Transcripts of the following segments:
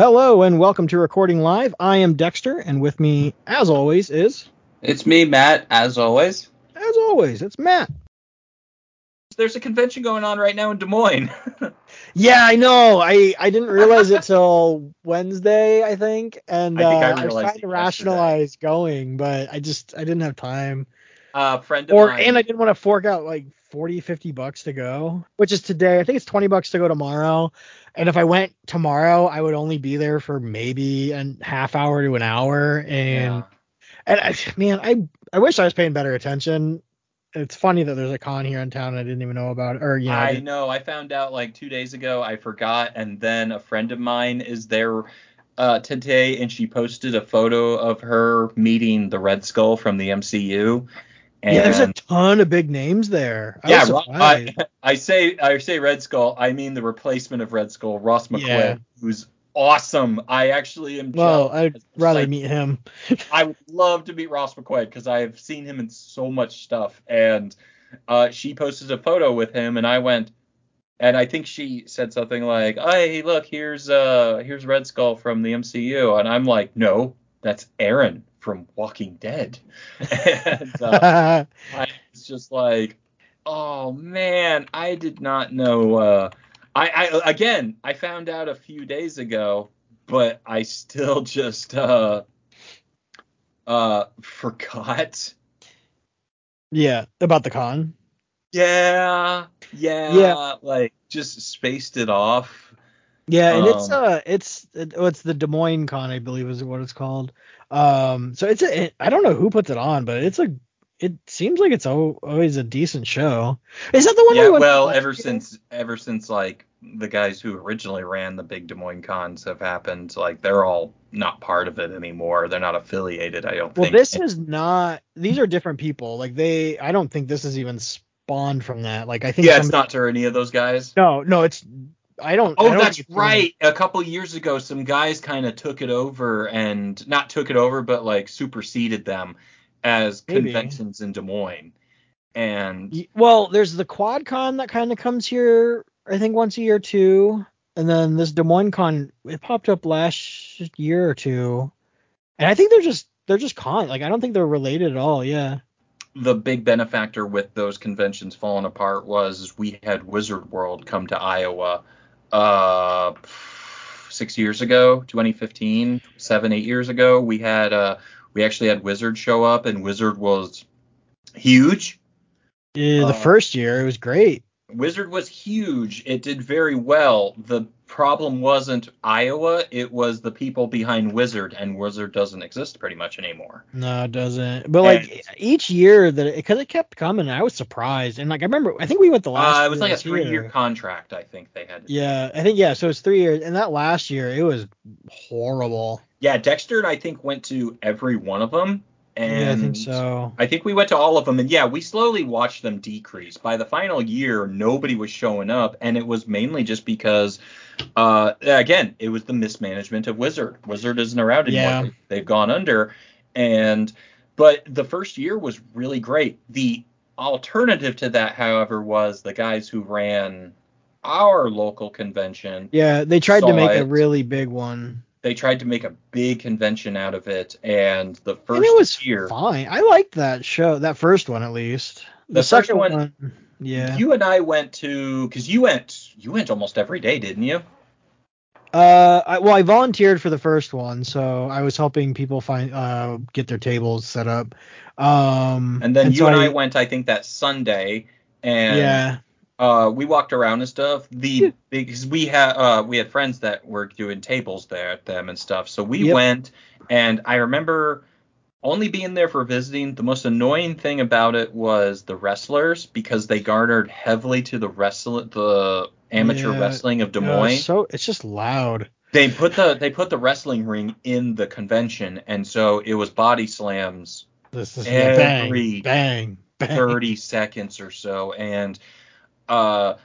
Hello and welcome to Recording Live. I am Dexter, and with me, as always, is It's me, Matt, as always. as always, it's Matt. There's a convention going on right now in Des Moines. Yeah, I know. I I didn't realize it till Wednesday, I think, and I think uh, I was trying it to yesterday. rationalize going, but I just I didn't have time, A friend of or mine. and I didn't want to fork out like 40, 50 bucks to go, which is today. I think it's 20 bucks to go tomorrow, and if I went tomorrow, I would only be there for maybe a half hour to an hour, and Yeah. And I, man, I I wish I was paying better attention. It's funny that there's a con here in town I didn't even know about. Or you know, I I know. I found out like two days ago. I forgot, and then a friend of mine is there uh, today, and she posted a photo of her meeting the Red Skull from the MCU. And yeah, there's a ton of big names there. I yeah, was Ro- surprised. I, I say I say Red Skull. I mean the replacement of Red Skull, Ross Marquand, Yeah. who's awesome. I actually am. well. I'd rather meet him. I would love to meet Ross Marquand because I've seen him in so much stuff. And uh, she posted a photo with him, and I went, and I think she said something like, "Hey, look, here's uh, here's Red Skull from the MCU," and I'm like, "No, that's Aaron from Walking Dead." and uh, I was just like, "Oh man, I did not know." Uh, I, I again, I found out a few days ago, but I still just uh uh forgot. yeah, about the con. Yeah, yeah, Yeah. like just spaced it off. Yeah, and it's Um, uh, it's it, oh, it's the Des Moines Con, I believe, is what it's called. Um, so it's a, it, I don't know who puts it on, but it's a, it seems like it's al- always a decent show. Is that the one? Yeah, we went to well, ever since ever since like the guys who originally ran the big Des Moines cons have happened, like they're all not part of it anymore. They're not affiliated, I don't Well, think. this is not. These are different people. Like they, I don't think this is even spawned from that. Like I think. yeah, it's not to any of those guys. No, no, it's. I don't. I Oh, don't that's right. A couple years ago, some guys kind of took it over and not took it over, but like superseded them as Maybe. conventions in Des Moines. And Well, there's the QuadCon that kind of comes here. I think once a year too, and then this Des Moines Con. It popped up last year or two, and I think they're just they're just con. Like I don't think they're related at all. Yeah. the big benefactor with those conventions falling apart was we had Wizard World come to Iowa uh six years ago 2015 seven eight years ago we had uh we actually had Wizard show up and Wizard was huge Yeah, the Uh, first year it was great. Wizard was huge. It did very well. The problem wasn't Iowa, it was the people behind Wizard, and Wizard doesn't exist pretty much anymore. No, it doesn't. But like each year that because it, kept coming, I was surprised. And like I remember, I think we went the last. Uh, it was year like a three year contract, I think they had. Yeah, I think yeah. So it's three years, and that last year it was horrible. Yeah, Dexter, I think, went to every one of them. And yeah, I think so. I think we went to all of them, and yeah, we slowly watched them decrease. By the final year, nobody was showing up, and it was mainly just because, uh, again, it was the mismanagement of Wizard. Wizard isn't around anymore; Yeah. They- they've gone under, and but the first year was really great. The alternative to that, however, was the guys who ran our local convention. Yeah, they tried to make a really big one, They tried to make a big convention out of it, and the first and it was year, fine. I liked that show, that first one at least. The, The second one- one, yeah. You and I went to because you went you went almost every day, didn't you? Uh, I, well, I volunteered for the first one, so I was helping people find uh get their tables set up. Um, And then you so and I, went, I think that Sunday, and yeah, uh, we walked around and stuff. The because we had uh we had friends that were doing tables there at them and stuff. So we Yep. went, and I remember only being there for visiting. The most annoying thing about it was the wrestlers because they garnered heavily to the wrestle the amateur Yeah. wrestling of Des Moines. so it's just loud. They put the they put the wrestling ring in the convention, and so it was body slams This is Every bang, bang, bang. 30 seconds or so. And uh,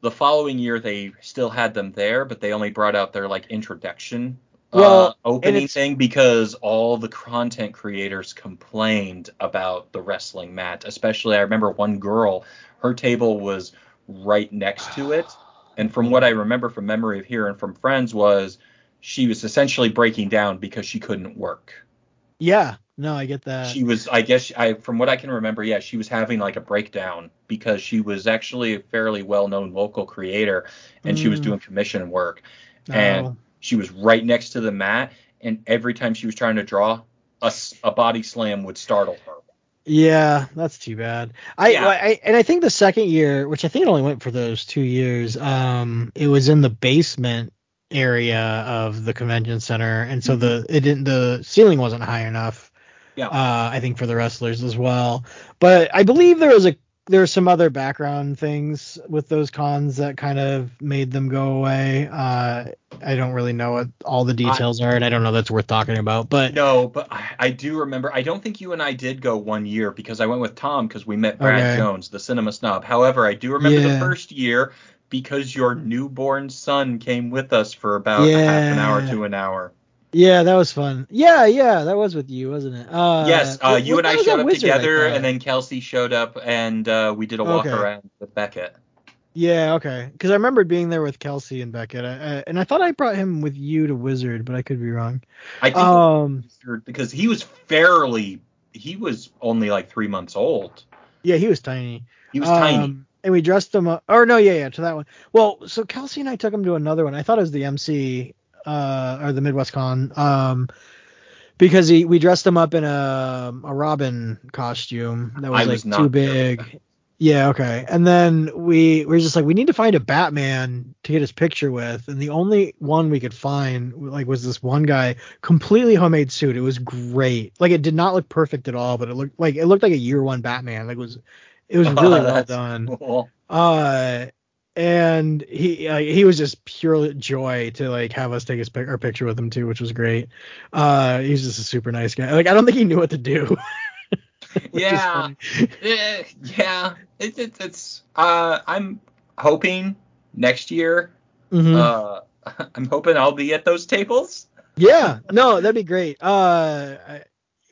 the following year they still had them there, but they only brought out their like introduction Well, uh, opening thing because all the content creators complained about the wrestling mat. Especially, I remember one girl, her table was right next to it. And from what I remember from memory of hearing from friends was she was essentially breaking down because she couldn't work. Yeah. No, I get that. She was, I guess, I from what I can remember, yeah, she was having like a breakdown because she was actually a fairly well-known local creator, and she was Mm. doing commission work, No. and she was right next to the mat, and every time she was trying to draw, a, a body slam would startle her. Yeah, that's too bad. I, Yeah. I and I think the second year, which I think it only went for those two years, um, it was in the basement area of the convention center, and so the it didn't the ceiling wasn't high enough. Yeah. Uh, I think for the wrestlers as well, but I believe there was a there were some other background things with those cons that kind of made them go away. Uh, I don't really know what all the details are, and I don't know that's worth talking about. But No, but I, I do remember. I don't think you and I did go one year because I went with Tom because we met Brad Okay. Jones, the cinema snob. However, I do remember the first year because your newborn son came with us for about a half an hour to an hour. Yeah, that was fun. Yeah, yeah, that was with you, wasn't it? Uh, yes, uh, you and I showed up together, and then Kelsey showed up, and uh, we did a walk Okay. around with Beckett. yeah, okay, because I remember being there with Kelsey and Beckett, I, I, and I thought I brought him with you to Wizard, but I could be wrong. I think Um, because he was fairly, he was only like three months old. yeah, he was tiny. He was tiny. Um, and we dressed him up. Or no, yeah, yeah, to that one. Well, so Kelsey and I took him to another one. I thought it was the MC, uh, or the Midwest Con, um, because he we dressed him up in a a Robin costume that was I like was too big. Yeah, okay. And then we we were just like we need to find a Batman to get his picture with, and the only one we could find like was this one guy, completely homemade suit. It was great. Like it did not look perfect at all, but it looked like it looked like a year one Batman. Like it was it was really well done. cool. Uh, and he uh, he was just pure joy to like have us take his pic- our picture with him too, which was great. Uh, he's just a super nice guy. Like I don't think he knew what to do. Yeah. Eh, yeah, it, it, it's. Uh, I'm hoping next year. Mhm. Uh, I'm hoping I'll be at those tables. yeah, no, that'd be great. Uh, I,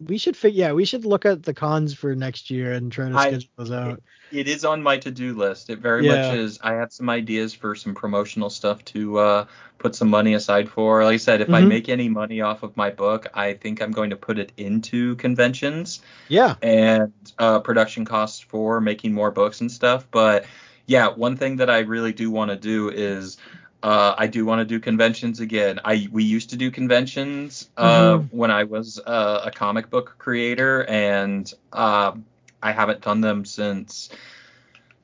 we should figure. Yeah, we should look at the cons for next year and try to I- schedule those out. It is on my to-do list. It very Yeah. much is. I have some ideas for some promotional stuff to uh, put some money aside for. Like I said, if I Mhm. make any money off of my book, I think I'm going to put it into conventions. Yeah. and uh, production costs for making more books and stuff. But yeah, one thing that I really do want to do is uh, I do want to do conventions again. I we used to do conventions uh, Mhm. when I was uh, a comic book creator, and um I haven't done them since.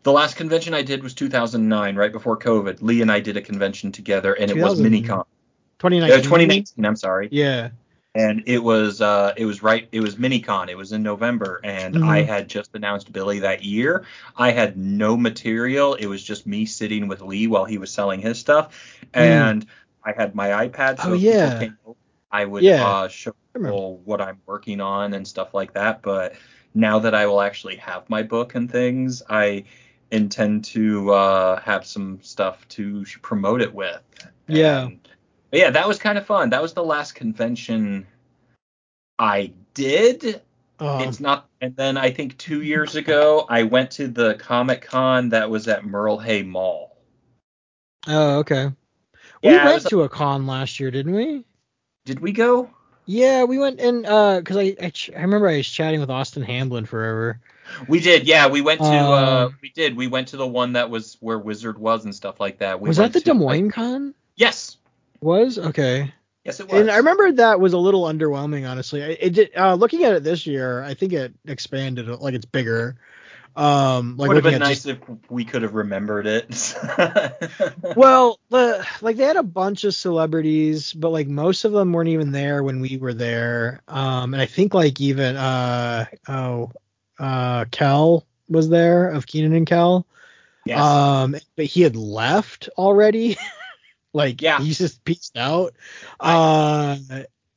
The last convention I did was 2009, right before COVID. Lee and I did a convention together, and it was 2000 MiniCon. 2019. Uh, 2019, I'm sorry Yeah. And it was uh it was right it was minicon it was in november and Mhm. i had just announced billy that year i had no material it was just me sitting with lee while he was selling his stuff and i had my ipad so. Oh, yeah. came over, i would Yeah. uh show people what i'm working on and stuff like that but now that i will actually have my book and things i intend to uh have some stuff to promote it with Yeah. And- but yeah, that was kind of fun. That was the last convention I did. Oh, It's not. And then I think two years ago, I went to the Comic Con that was at Merle Hay Mall. oh, okay. We Yeah, went was- to a con last year, didn't we? Did we go? Yeah, we went and uh, cause I I, ch- I remember I was chatting with Austin Hamblin forever. We did. Yeah, we went to. uh Um, We did. We went to the one that was where Wizard was and stuff like that. We was that the to, Des like- Moines con? yes. Was okay. Yes, it was. And I remember that was a little underwhelming, honestly. It, it did. Uh, looking at it this year, I think it expanded, like it's bigger. Um, like Would have been nice just, if we could have remembered it. well, the like they had a bunch of celebrities, but like most of them weren't even there when we were there. Um, and I think like even uh oh uh Kel was there of Kenan and Kel. yes. Um, but he had left already. like, Yeah. he's just peaced out. Uh,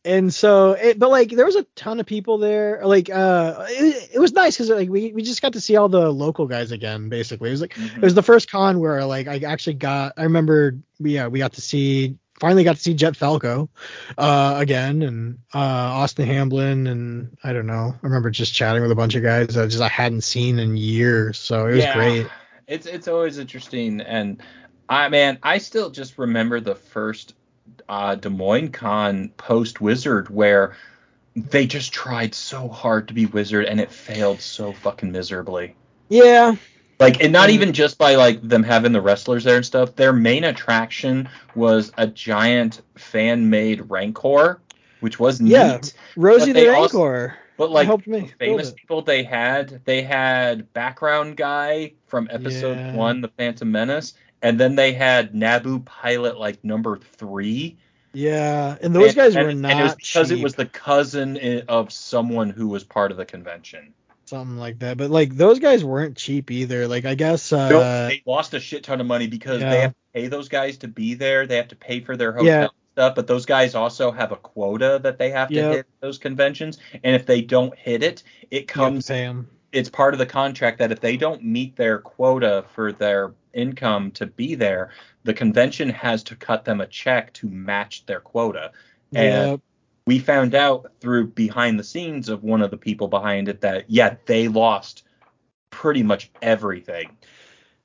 and so, it, but like, there was a ton of people there. Like, uh, it, it was nice because like we we just got to see all the local guys again. Basically, it was like Mhm. it was the first con where like I actually got. I remember, yeah, we got to see. Finally got to see Jet Falco uh, again and uh, Austin Hamblin and I don't know. I remember just chatting with a bunch of guys that just I hadn't seen in years. So it was Yeah. great. It's it's always interesting, and I man, I still just remember the first uh, Des Moines Con post Wizard where they just tried so hard to be Wizard and it failed so fucking miserably. Yeah. Like, and not even just by like them having the wrestlers there and stuff. Their main attraction was a giant fan-made Rancor, which was neat. Yeah, Rosie But they the also- Rancor. But like helped me famous people they had, they had background guy from episode Yeah. one, The Phantom Menace, and then they had Naboo pilot like number three. Yeah, and those And- guys and- were and not it was because it was the cousin of someone who was part of the convention. something like that. But like those guys weren't cheap either. Like I guess uh, Nope, they lost a shit ton of money because yeah. they have to pay those guys to be there. They have to pay for their hotel Yeah. and stuff, but those guys also have a quota that they have to Yep. hit those conventions. And if they don't hit it, it you have to comes. It's part of the contract that if they don't meet their quota for their income to be there, the convention has to cut them a check to match their quota. And Yep. we found out through behind the scenes of one of the people behind it that yeah, they lost pretty much everything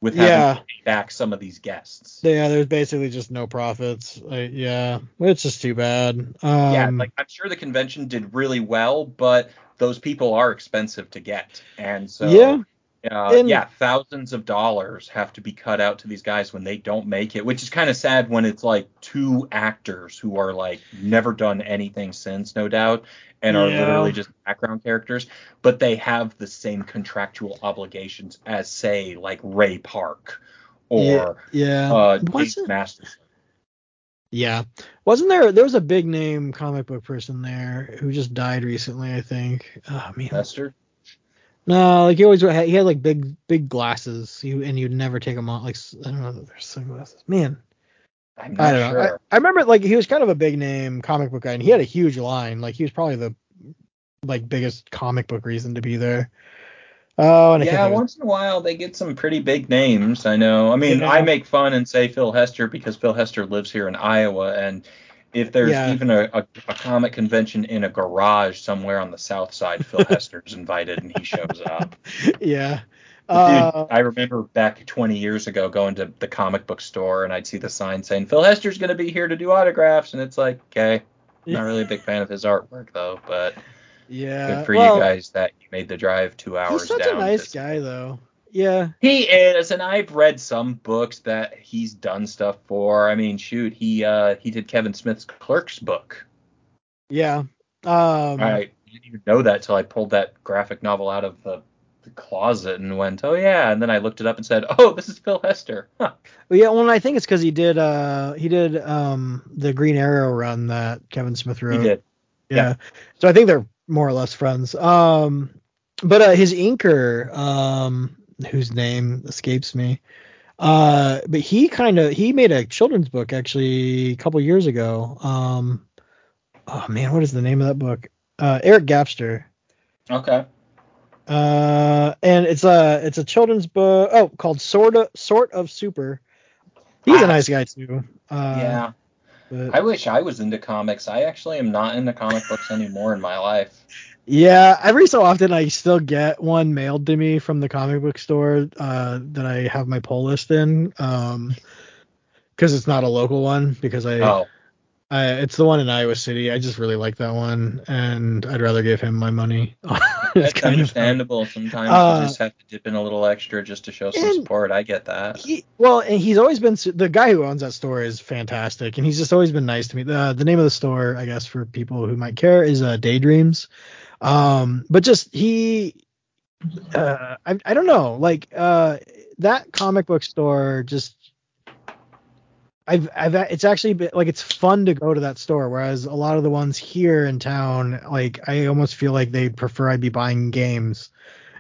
with having Yeah. to pay back some of these guests. Yeah, there's basically just no profits. Like, yeah, it's just too bad. Um, yeah, like I'm sure the convention did really well, but those people are expensive to get, and so Yeah. Uh, yeah, thousands of dollars have to be cut out to these guys when they don't make it, which is kind of sad when it's like two actors who are like never done anything since, no doubt, and are Yeah. literally just background characters, but they have the same contractual obligations as say like Ray Park or yeah, uh, Was James it- Masterson. yeah. Wasn't there? There was a big name comic book person there who just died recently. I think. Oh man. Lester? No, like he always had, he had like big big glasses. You and you'd never take them off. Like I don't know. There's sunglasses. Man, I'm not I don't know. I, I remember like he was kind of a big name comic book guy, and he had a huge line. Like he was probably the like biggest comic book reason to be there. Oh, and Yeah, once in a while they get some pretty big names. I know. I mean. I make fun and say Phil Hester because Phil Hester lives here in Iowa, and if there's Yeah. even a, a, a comic convention in a garage somewhere on the south side, Phil Hester's invited and he shows up. yeah. Dude, Uh, I remember back 20 years ago going to the comic book store and I'd see the sign saying Phil Hester's going to be here to do autographs, and it's like, okay, I'm not really a big fan of his artwork though, but yeah. good for well, you guys that you made the drive two hours He's such down. a nice guy, though. Yeah. He is, and I've read some books that he's done stuff for. I mean, shoot, he uh he did Kevin Smith's Clerks book. Yeah. Um, I didn't even know that till I pulled that graphic novel out of the, the closet and went, oh yeah, and then I looked it up and said, oh, this is Phil Hester. Huh. Well, yeah. Well, I think it's because he did. Uh, he did um the Green Arrow run that Kevin Smith wrote. He did. Yeah. Yeah. So I think they're more or less friends. Um, but uh, his inker, um, whose name escapes me, uh, but he kind of he made a children's book actually a couple years ago. Um, oh man, what is the name of that book? Uh, Eric Gapstur. Okay. Uh, and it's a it's a children's book. Oh, called sort of sort of super. He's a nice guy too. Uh, yeah. But- I wish I was into comics. I actually am not into comic books anymore in my life. Yeah, every so often I still get one mailed to me from the comic book store uh, that I have my pull list in. Um, because it's not a local one because I, Oh, It's the one in Iowa City. I just really like that one, and I'd rather give him my money. It's that's kind of- understandable. Sometimes Uh, you just have to dip in a little extra just to show some support. I get that. He, well, and he's always been the guy who owns that store is fantastic, and he's just always been nice to me. The the name of the store, I guess, for people who might care, is uh, Daydreams. Um, but just he, uh, I I don't know, like uh, that comic book store just. I've, I've, it's actually been like it's fun to go to that store, whereas a lot of the ones here in town, like I almost feel like they prefer I'd be buying games.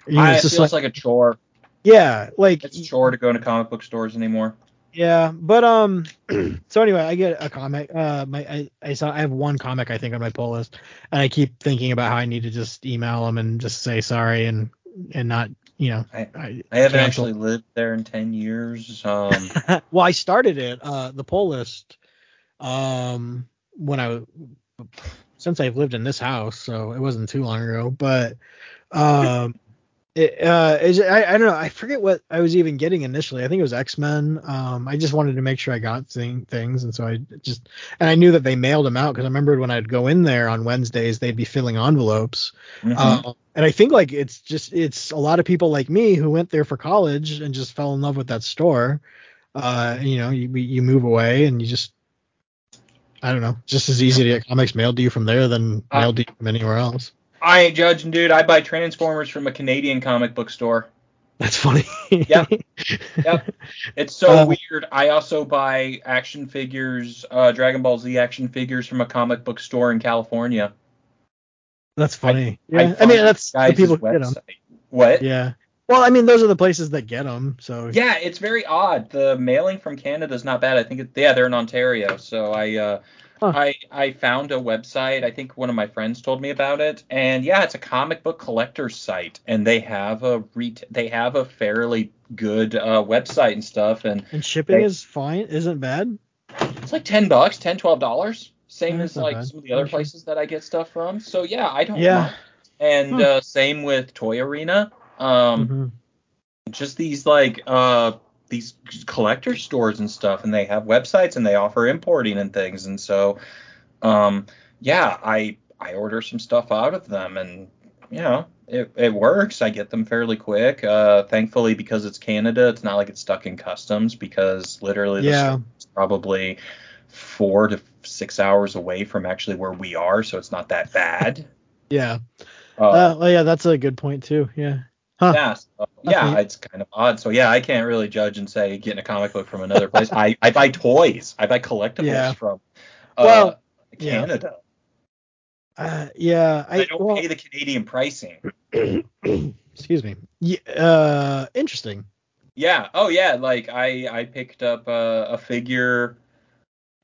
You know, I, it's it just feels like, like, a chore. yeah, like It's a chore to go to comic book stores anymore. yeah, but um, so anyway, I get a comic. Uh, my I, I saw I have one comic I think on my pull list, and I keep thinking about how I need to just email them and just say sorry and and not you know. I- I, I haven't actually lived there in ten years. Um, well, I started it uh the pull list um when I since I've lived in this house, so it wasn't too long ago, but um It, uh, it, I, I don't know. I forget what I was even getting initially. I think it was X Men. Um, I just wanted to make sure I got thing, things, and so I just and I knew that they mailed them out because I remembered when I'd go in there on Wednesdays, they'd be filling envelopes. Mhm. Uh, and I think like it's just it's a lot of people like me who went there for college and just fell in love with that store. Uh, you know, you you move away and you just I don't know, just as easy to get comics mailed to you from there than Uh, mailed to you from anywhere else. I ain't judging, dude. I buy Transformers from a Canadian comic book store. That's funny. Yep. Yep. It's so Uh, weird. I also buy action figures, uh, Dragon Ball Z action figures from a comic book store in California. That's funny. I yeah. I, mean, that's the guys' people who get them. website. What? Yeah. Well, I mean, those are the places that get them. So Yeah, it's very odd. The mailing from Canada is not bad. I think it, yeah, they're in Ontario. So I uh Huh. I I found a website. I think one of my friends told me about it. And yeah, it's a comic book collector site and they have a ret- they have a fairly good uh website and stuff and and shipping They- is fine, isn't bad. it's like 10 bucks, 10 12 dollars. Same Yeah, as like bad. some of the other places that I get stuff from. So yeah, I don't Yeah. mind. And Hmm. uh same with Toy Arena. Um Mhm. just these like uh these collector stores and stuff and they have websites and they offer importing and things and so um yeah i i order some stuff out of them and you know it, it works i get them fairly quick uh thankfully because it's canada it's not like it's stuck in customs because literally Yeah. it's probably four to six hours away from actually where we are so it's not that bad Yeah. uh, Uh, well, yeah, that's a good point too. Yeah. Huh. yeah, so, yeah, neat. it's kind of odd. So yeah, I can't really judge and say getting a comic book from another place. I, I buy toys. I buy collectibles Yeah. from uh, Well, yeah. Canada. Uh, yeah. I, I don't well, pay the Canadian pricing. excuse me. Yeah, uh, interesting. Yeah. Oh yeah. Like I I picked up uh, a figure.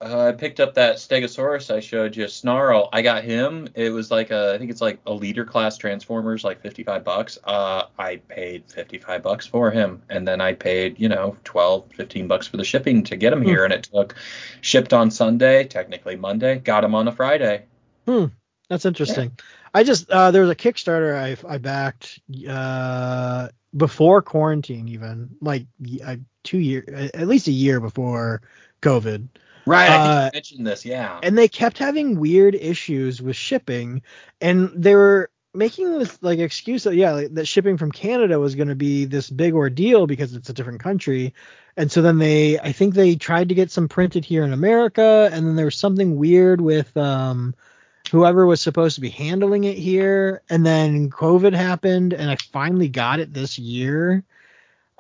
Uh, I picked up that Stegosaurus I showed you, Snarl. I got him. It was like a, I think it's like a leader class Transformers, like 55 bucks. Uh, I paid 55 bucks for him, and then I paid, you know, 12, 15 bucks for the shipping to get him here, and it took shipped on Sunday, technically Monday, got him on a Friday. Hmm, that's interesting. I just uh, there was a Kickstarter I I backed uh before quarantine even like y- uh, two year at least a year before COVID. Right. I Uh, you mentioned this. Yeah. and they kept having weird issues with shipping and they were making this like excuse that yeah like, that shipping from canada was going to be this big ordeal because it's a different country and so then they i think they tried to get some printed here in america and then there was something weird with um whoever was supposed to be handling it here and then covid happened and i finally got it this year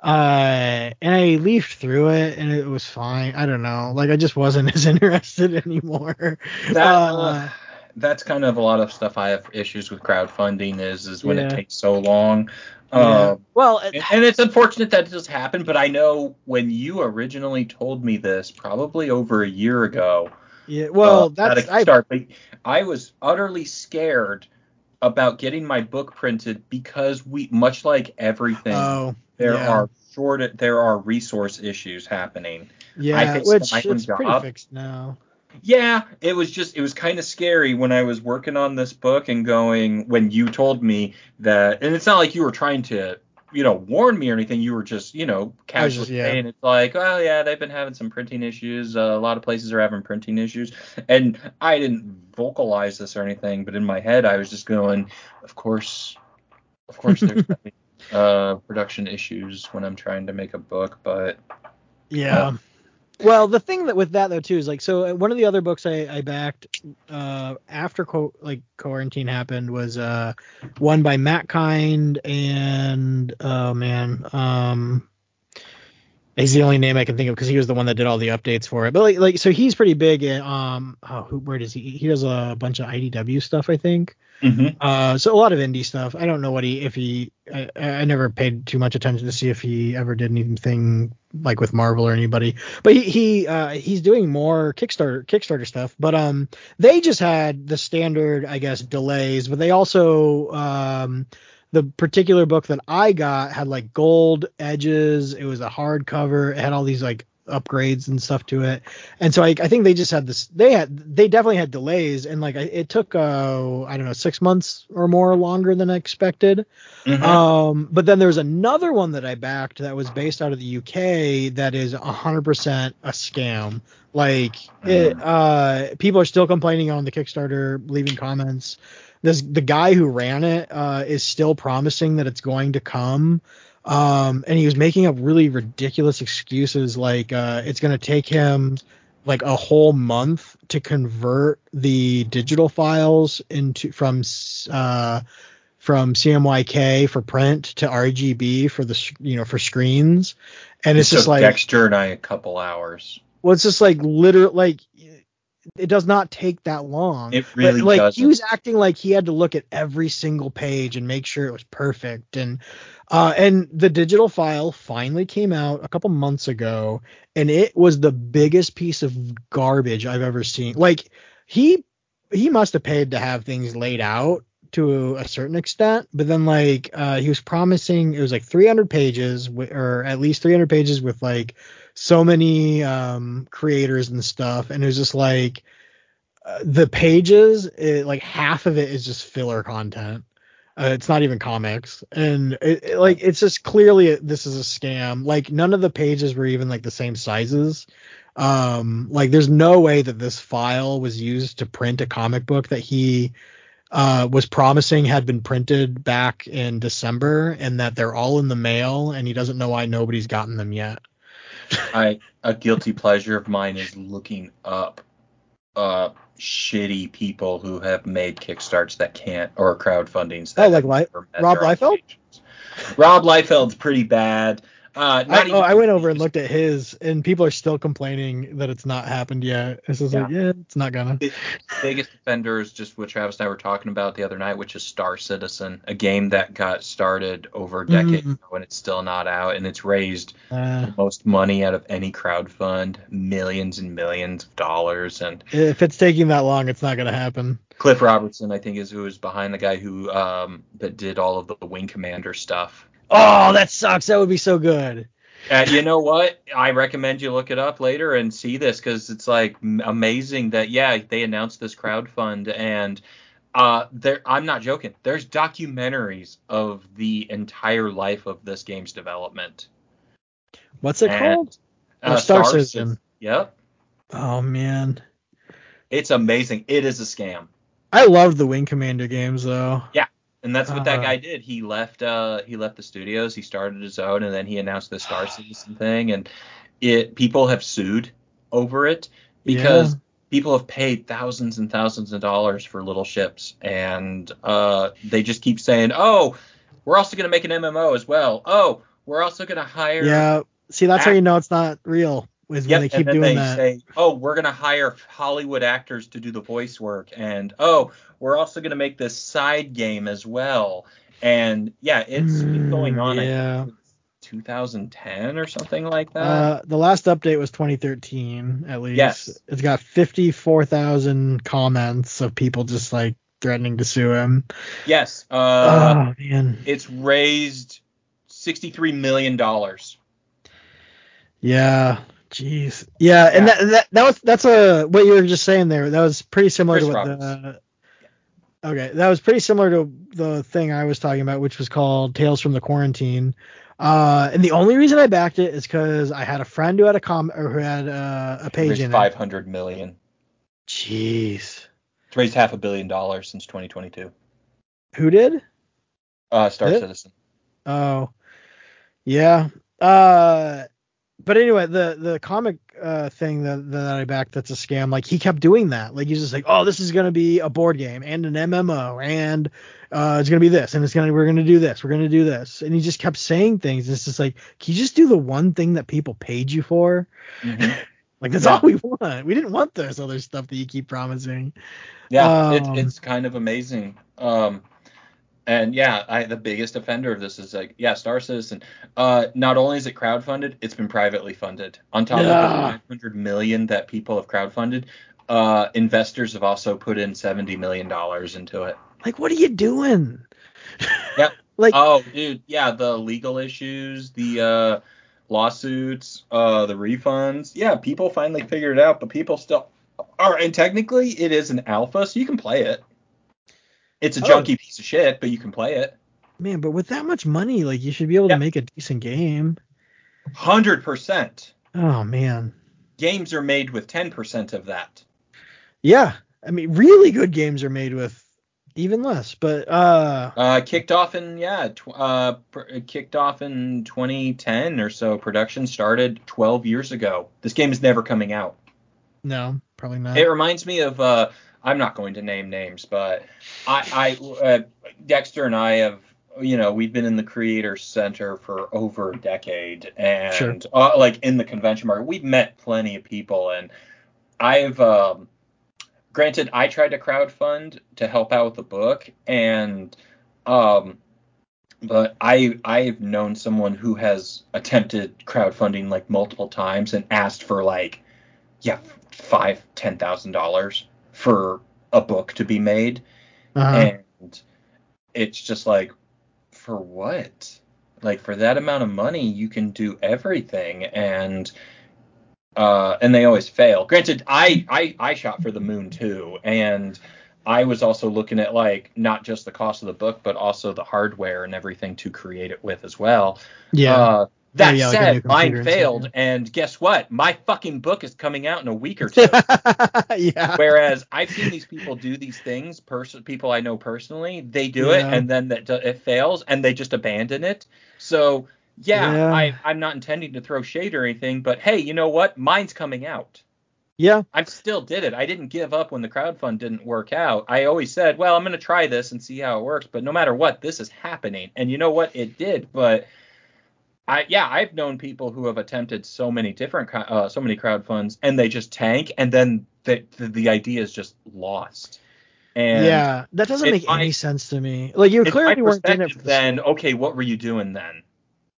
uh and i leafed through it and it was fine i don't know like i just wasn't as interested anymore that uh, uh, that's kind of a lot of stuff I have issues with crowdfunding is is when Yeah. it takes so long. yeah. Uh, well it- and, and it's unfortunate that it does happen, but I know when you originally told me this, probably over a year ago, yeah well uh, that's at start, but I was utterly scared about getting my book printed because we, much like everything, oh there yeah. are short, there are resource issues happening. yeah which it's pretty fixed now Yeah, it was just it was kind of scary when I was working on this book and going when you told me that and it's not like you were trying to you know warn me or anything you were just you know casually just- yeah. saying it's like oh yeah they've been having some printing issues. Uh, a lot of places are having printing issues. And I didn't vocalize this or anything but in my head I was just going of course of course there's uh production issues when I'm trying to make a book but yeah well the thing that with that though too is like so uh, one of the other books i i backed uh after co- like quarantine happened was uh one by matt Kindt and oh man um he's the only name i can think of because he was the one that did all the updates for it. But like like so he's pretty big in um oh where does he he does a bunch of idw stuff i think Mhm. Uh, so a lot of indie stuff. I don't know what he if he. I, I never paid too much attention to see if he ever did anything like with Marvel or anybody. But he he uh, he's doing more Kickstarter Kickstarter stuff. But um, they just had the standard, I guess, delays. But they also um, the particular book that I got had like gold edges. It was a hardcover. It had all these like upgrades and stuff to it. And so I, I think they just had this. They had they definitely had delays, and like it took uh I don't know six months or more longer than I expected. Mhm. Um, but then there's another one that I backed that was based out of the UK that is 100% a scam. Like it, uh, people are still complaining on the Kickstarter, leaving comments. This the guy who ran it uh, is still promising that it's going to come. Um, and he was making up really ridiculous excuses like uh, it's going to take him like a whole month to convert the digital files into from uh, from CMYK for print to RGB for the you know for screens, and it's It just like Dexter and I a couple hours. well, it's just like literally like it does not take that long. It But, really like doesn't. he was acting like he had to look at every single page and make sure it was perfect and uh and the digital file finally came out a couple months ago and it was the biggest piece of garbage I've ever seen. Like he he must have paid to have things laid out to a certain extent, but then like uh he was promising it was like 300 pages wi- or at least 300 pages with like so many um creators and stuff and it was just like uh, the pages it, like half of it is just filler content. Uh, it's not even comics. And it, it- like it's just clearly this is a scam. Like none of the pages were even like the same sizes. Um like there's no way that this file was used to print a comic book that he uh was promising had been printed back in December and that they're all in the mail and he doesn't know why nobody's gotten them yet I a guilty pleasure of mine is looking up uh shitty people who have made kickstarts that can't or crowdfundings that Oh, like Li- Rob Liefeld? Rob Liefeld's pretty bad. Uh, I, oh, I went over and looked at his, and people are still complaining that it's not happened yet. It's just like, yeah, it's not gonna. The biggest offender is just what Travis and I were talking about the other night, which is Star Citizen, a game that got started over a decade Mhm. ago and it's still not out, and it's raised Uh, the most money out of any crowdfund, millions and millions of dollars. And if it's taking that long, it's not gonna happen. Cliff Robertson, I think, is who is behind the guy who um that did all of the Wing Commander stuff. Oh, that sucks. That would be so good. Uh, you know what? I recommend you look it up later and see this because it's like amazing that yeah they announced this crowdfund and uh there I'm not joking. There's documentaries of the entire life of this game's development. What's it And, called? Uh, Oh, Star Citizen. Citizen. Yep, Oh man, it's amazing. It is a scam. I love the Wing Commander games though. And that's what that Uh, guy did. He left uh he left the studios, he started his own and then he announced the Star Citizen thing and it people have sued over it because Yeah. people have paid thousands and thousands of dollars for little ships and uh they just keep saying, "Oh, we're also going to make an MMO as well. Oh, we're also going to hire Yeah. See, that's how you know it's not real. Is Yep, when they keep and then doing they that. say, "Oh, we're gonna hire Hollywood actors to do the voice work," and "Oh, we're also gonna make this side game as well." And yeah, it's been going on. Mm, yeah. think, since 2010 or something like that. Uh, the last update was 2013, at least. Yes. It's got 54,000 comments of people just like threatening to sue him. yes. Uh, oh man. it's raised 63 million dollars. Yeah. Jeez. Yeah, and Yeah. that, that that was that's a what you were just saying there. That was pretty similar Chris to what Roberts. the Okay, that was pretty similar to the thing I was talking about, which was called Tales from the Quarantine. Uh, and the only reason I backed it is because I had a friend who had a com or who had uh, a page Raised in it. 500 million. Jeez. It's raised half a billion dollars since 2022. Who did? Uh, Star Did it? Citizen. Oh, yeah. Uh, but anyway, the the comic uh thing that that I backed that's a scam. Like he kept doing that. Like he's just like, oh, this is gonna be a board game and an MMO and uh it's gonna be this and it's gonna we're gonna do this we're gonna do this and he just kept saying things. It's just like, can you just do the one thing that people paid you for? Mhm. Like that's Yeah. all we want. We didn't want this other stuff that you keep promising. Yeah, it, Um, it's kind of amazing. Um, and yeah, I, the biggest offender of this is like, yeah, Star Citizen. Uh, not only is it crowdfunded, it's been privately funded. On top of the 500 million that people have crowdfunded, uh, investors have also put in 70 million dollars into it. Like, what are you doing? Yep. Like, Oh, dude, yeah, the legal issues, the uh, lawsuits, uh, the refunds. Yeah, people finally figured it out, but people still are. And technically, it is an alpha, so you can play it. It's a Oh. junky piece of shit, but you can play it. Man, but with that much money, like you should be able Yeah. to make a decent game. Hundred percent. Oh man. Games are made with ten percent of that. Yeah. I mean, really good games are made with even less. But uh, Uh, kicked off in yeah, tw- uh, pr- kicked off in 2010 or so. Production started 12 years ago. This game is never coming out. no, probably not. It reminds me of uh, I'm not going to name names, but I, I uh, Dexter and I have you know we've been in the creator center for over a decade and Sure. uh, like in the convention market we've met plenty of people and I've um, granted I tried to crowdfund to help out with the book and um but I I've known someone who has attempted crowdfunding like multiple times and asked for like yeah five ten thousand dollars for a book to be made. Uh-huh. and it's just like for what? Like for that amount of money you can do everything. And uh and they always fail. Granted i i i shot for the moon too. And i was also looking at like not just the cost of the book but also the hardware and everything to create it with as well. Yeah. uh, that yeah, like said, computer mine and failed, yeah. and guess what? My fucking book is coming out in a week or two. yeah. Whereas I've seen these people do these things, pers- people I know personally, they do it and then that it fails and they just abandon it. So yeah, Yeah. I, I'm not intending to throw shade or anything, but hey, you know what? Mine's coming out. Yeah. I still did it. I didn't give up when the crowdfund didn't work out. I always said, well, I'm going to try this and see how it works. But no matter what, this is happening. And you know what? It did. But I, yeah, I've known people who have attempted so many different, uh, so many crowd funds and they just tank, and then the the, the idea is just lost. And yeah. That doesn't make my- any sense to me. Like you clearly weren't in it for perspective, the then okay, what were you doing then?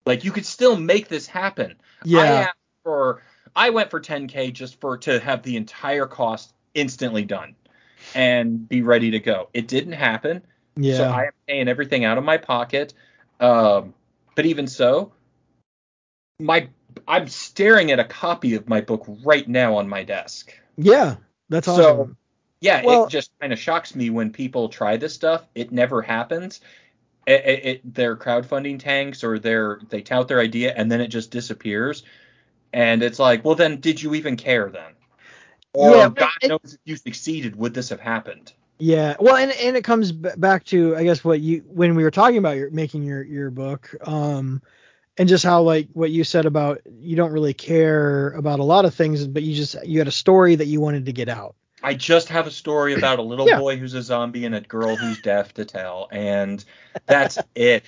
Like you could still make this happen. I Yeah. asked for I went for 10k just for to have the entire cost instantly done and be ready to go. It didn't happen, Yeah. so I am paying everything out of my pocket. Um, but even so, my I'm staring at a copy of my book right now on my desk. yeah. That's So- awesome. Yeah, Well- it just kind of shocks me when people try this stuff. It never happens. It, it, it their crowdfunding tanks or their they tout their idea and then it just disappears. And it's like, well, then did you even care then? Or Yeah, God it- knows if you succeeded, would this have happened? Yeah, well, and and it comes back to I guess what you when we were talking about your making your your book, um, and just how like what you said about you don't really care about a lot of things, but you just you had a story that you wanted to get out. I just have a story about a little Yeah. boy who's a zombie and a girl who's deaf to tell, and that's it.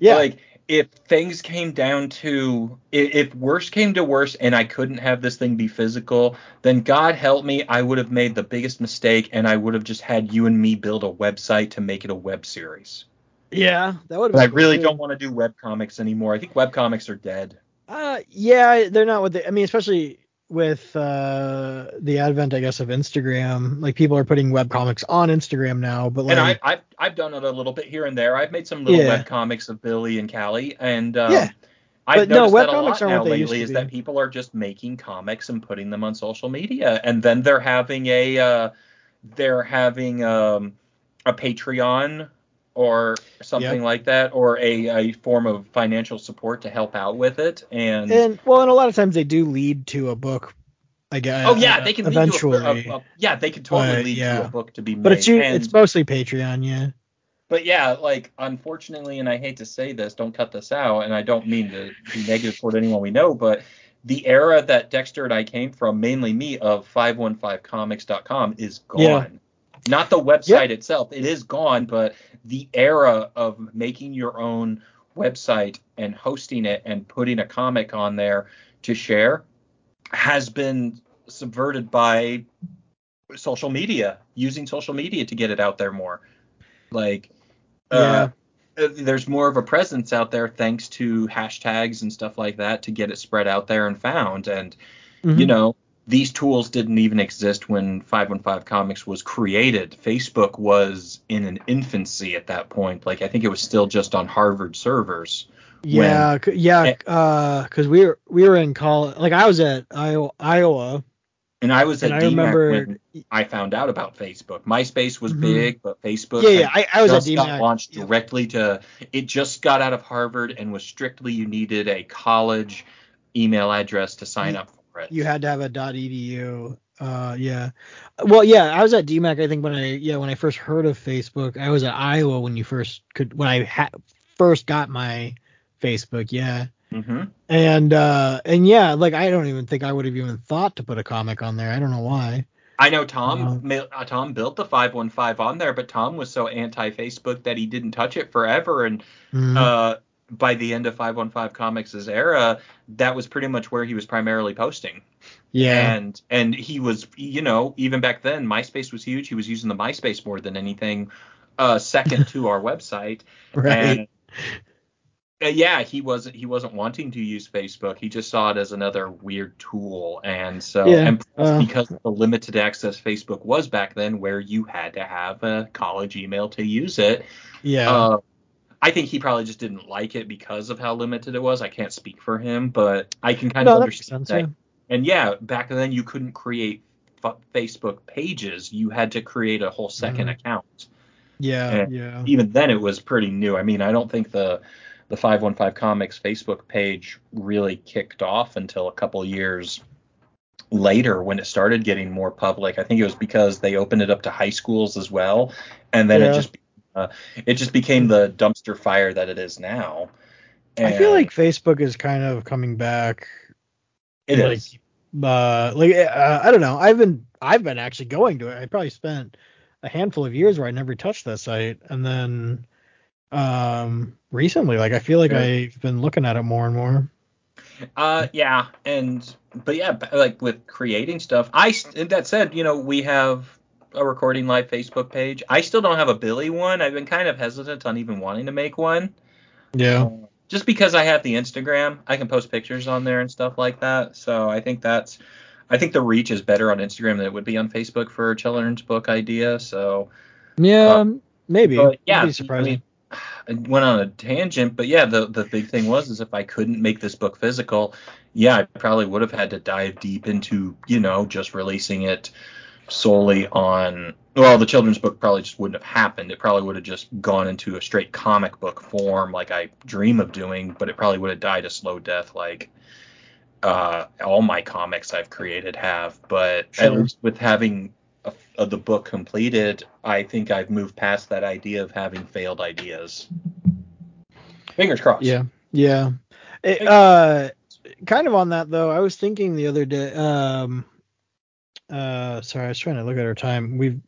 Yeah, Like if things came down to if worse came to worse and I couldn't have this thing be physical, then God help me, I would have made the biggest mistake and I would have just had you and me build a website to make it a web series. Yeah, that would. I really don't want to do web comics anymore. I think web comics are dead. Uh, yeah, they're not what they. I mean, especially with uh the advent, I guess, of Instagram. Like people are putting web comics on Instagram now, but like and I, I've I've done it a little bit here and there. I've made some little Yeah. web comics of Billy and Callie, and um, Yeah. I've But no, noticed web that a comics lot aren't now lately is that people are just making comics and putting them on social media, and then they're having a uh, they're having um, a Patreon or something like that, or a, a form of financial support to help out with it, and. and well, and a lot of times they do lead to a book. I guess. Oh yeah, they can lead eventually. to a, a, a yeah, they can totally But, lead yeah. to a book to be made. But it's and- it's mostly Patreon, yeah. But yeah, like unfortunately, and I hate to say this, don't cut this out, and I don't mean to be negative toward anyone we know, but the era that Dexter and I came from, mainly me, of 515comics.com is gone. Yeah. Not the website itself, it is gone, but the era of making your own website and hosting it and putting a comic on there to share has been subverted by social media, using social media to get it out there more. Like, uh, uh, there's more of a presence out there thanks to hashtags and stuff like that to get it spread out there and found. And Mhm. you know, these tools didn't even exist when 515 Comics was created. Facebook was in an infancy at that point. Like I think it was still just on Harvard servers Yeah, c- yeah, Eh. uh, because we were we were in college. Like I was at Iowa, Iowa And I was at and I remember. when I found out about Facebook. MySpace was Mhm. big, but Facebook Yeah, yeah, I, I was at just got launched Yep. directly to. It just got out of Harvard and was strictly you needed a college email address to sign You- up for it. You had to have a .edu. Uh, yeah. Well, yeah, I was at DMACC. I think when I yeah when I first heard of Facebook, I was at Iowa when you first could when I ha- first got my Facebook. Yeah. hmm And uh and yeah, like I don't even think I would have even thought to put a comic on there. I don't know why. I know Tom. Ma- uh, Tom built the 515 on there, but Tom was so anti-Facebook that he didn't touch it forever. And Mm. uh, by the end of 515 Comics' era, that was pretty much where he was primarily posting. yeah. and and he was you know even back then myspace was huge he was using the myspace more than anything uh second to our website right. and uh, yeah he wasn't he wasn't wanting to use facebook he just saw it as another weird tool and so Yeah, and plus uh. because of the limited access facebook was back then where you had to have a college email to use it yeah. I think he probably just didn't like it because of how limited it was. I can't speak for him, but I can kind no, of that understand sense. that Yeah. and yeah, back then you couldn't create f- Facebook pages. You had to create a whole 2nd Mhm. account. Yeah. And Yeah. Even then, it was pretty new. I mean, I don't think the the 515 Comics Facebook page really kicked off until a couple years later when it started getting more public. I think it was because they opened it up to high schools as well, and then Yeah. it just uh, it just became the dumpster fire that it is now. I feel like Facebook is kind of coming back. it like, is. Uh, like uh, I don't know. I've been I've been actually going to it. I probably spent a handful of years where I never touched that site, and then um recently, like I feel like Yeah. I've been looking at it more and more. Uh, yeah, and but yeah, like with creating stuff, I that said, you know, we have a recording live Facebook page. I still don't have a Billy one. I've been kind of hesitant on even wanting to make one, Yeah. Um, just because I have the Instagram. I can post pictures on there and stuff like that. So I think that's, I think the reach is better on Instagram than it would be on Facebook for a children's book idea. So Yeah. Uh, maybe. but yeah, That'd I surprising. mean, I went on a tangent, but yeah, the the big thing was is if I couldn't make this book physical, yeah, I probably would have had to dive deep into you know just releasing it solely on. Well, the children's book probably just wouldn't have happened. It probably would have just gone into a straight comic book form, like I dream of doing, but it probably would have died a slow death, like uh, all my comics I've created have. But at least with having a, of the book completed, I think I've moved past that idea of having failed ideas. Fingers crossed. Yeah. Yeah. It, uh, kind of on that though, I was thinking the other day. Um, uh, sorry, I was trying to look at our time. We've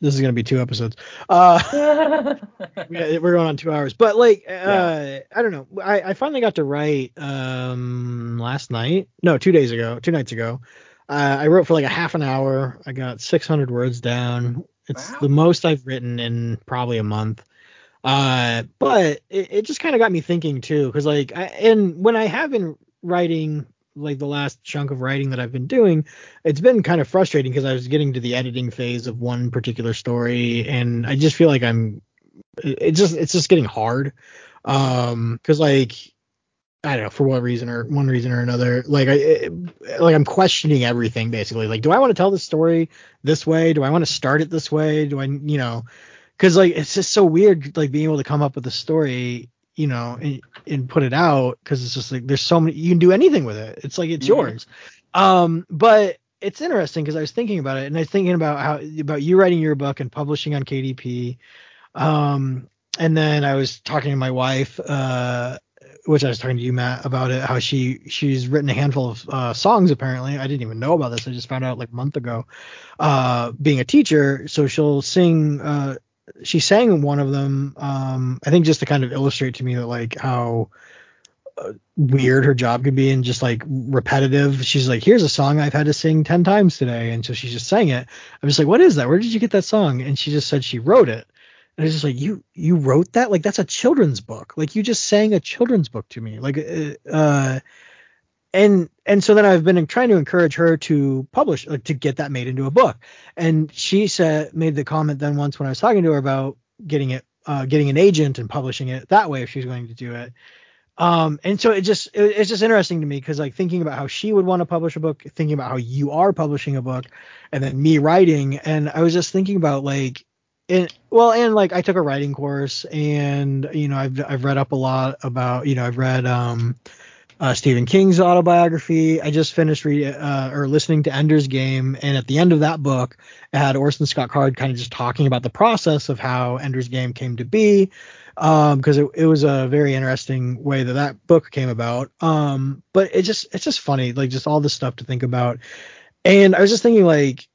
this is gonna be two episodes. Uh. Yeah, we're going on two hours, but like, uh, I don't know. I, I finally got to write um last night. No, two days ago, two nights ago. Uh, I wrote for like a half an hour. I got 600 words down. It's Wow. the most I've written in probably a month. Uh, but it, it just kind of got me thinking too, because like, I, and when I have been writing like the last chunk of writing that I've been doing, it's been kind of frustrating because I was getting to the editing phase of one particular story, and I just feel like I'm it just it's just getting hard. Um because like i don't know for what reason or one reason or another like i it, like i'm questioning everything basically. Like do i want to tell the story this way? Do i want to start it this way? Do i you know because like it's just so weird like being able to come up with a story you know and, put it out because it's just like there's so many you can do anything with it it's like it's Mhm. yours um but it's interesting because i was thinking about it and i was thinking about how about you writing your book and publishing on kdp um, and then I was talking to my wife, uh, which I was talking to you, Matt, about it, how she she's written a handful of uh, songs. Apparently, I didn't even know about this. I just found out like a month ago. Uh, being a teacher, so she'll sing. Uh, she sang one of them. Um, I think just to kind of illustrate to me that like how uh, weird her job could be and just like repetitive. She's like, here's a song I've had to sing 10 times today. And so she just sang it. I'm just like, what is that? Where did you get that song? And she just said she wrote it. And it's just like, you, you wrote that? Like, that's a children's book. Like, you just sang a children's book to me. Like, uh, uh and, and so then I've been trying to encourage her to publish, like, to get that made into a book. And she said, made the comment then once when I was talking to her about getting it, uh, getting an agent and publishing it that way if she's going to do it Um, and so it just it, it's just interesting to me because like thinking about how she would want to publish a book, thinking about how you are publishing a book, and then me writing, and I was just thinking about like, and well, and like I took a writing course, and you know I've I've read up a lot about you know I've read um uh, Stephen King's autobiography. I just finished reading uh, or listening to Ender's Game, and at the end of that book, it had Orson Scott Card kind of just talking about the process of how Ender's Game came to be, because um, it, it was a very interesting way that that book came about. Um, but it just it's just funny, like just all this stuff to think about. And I was just thinking, like,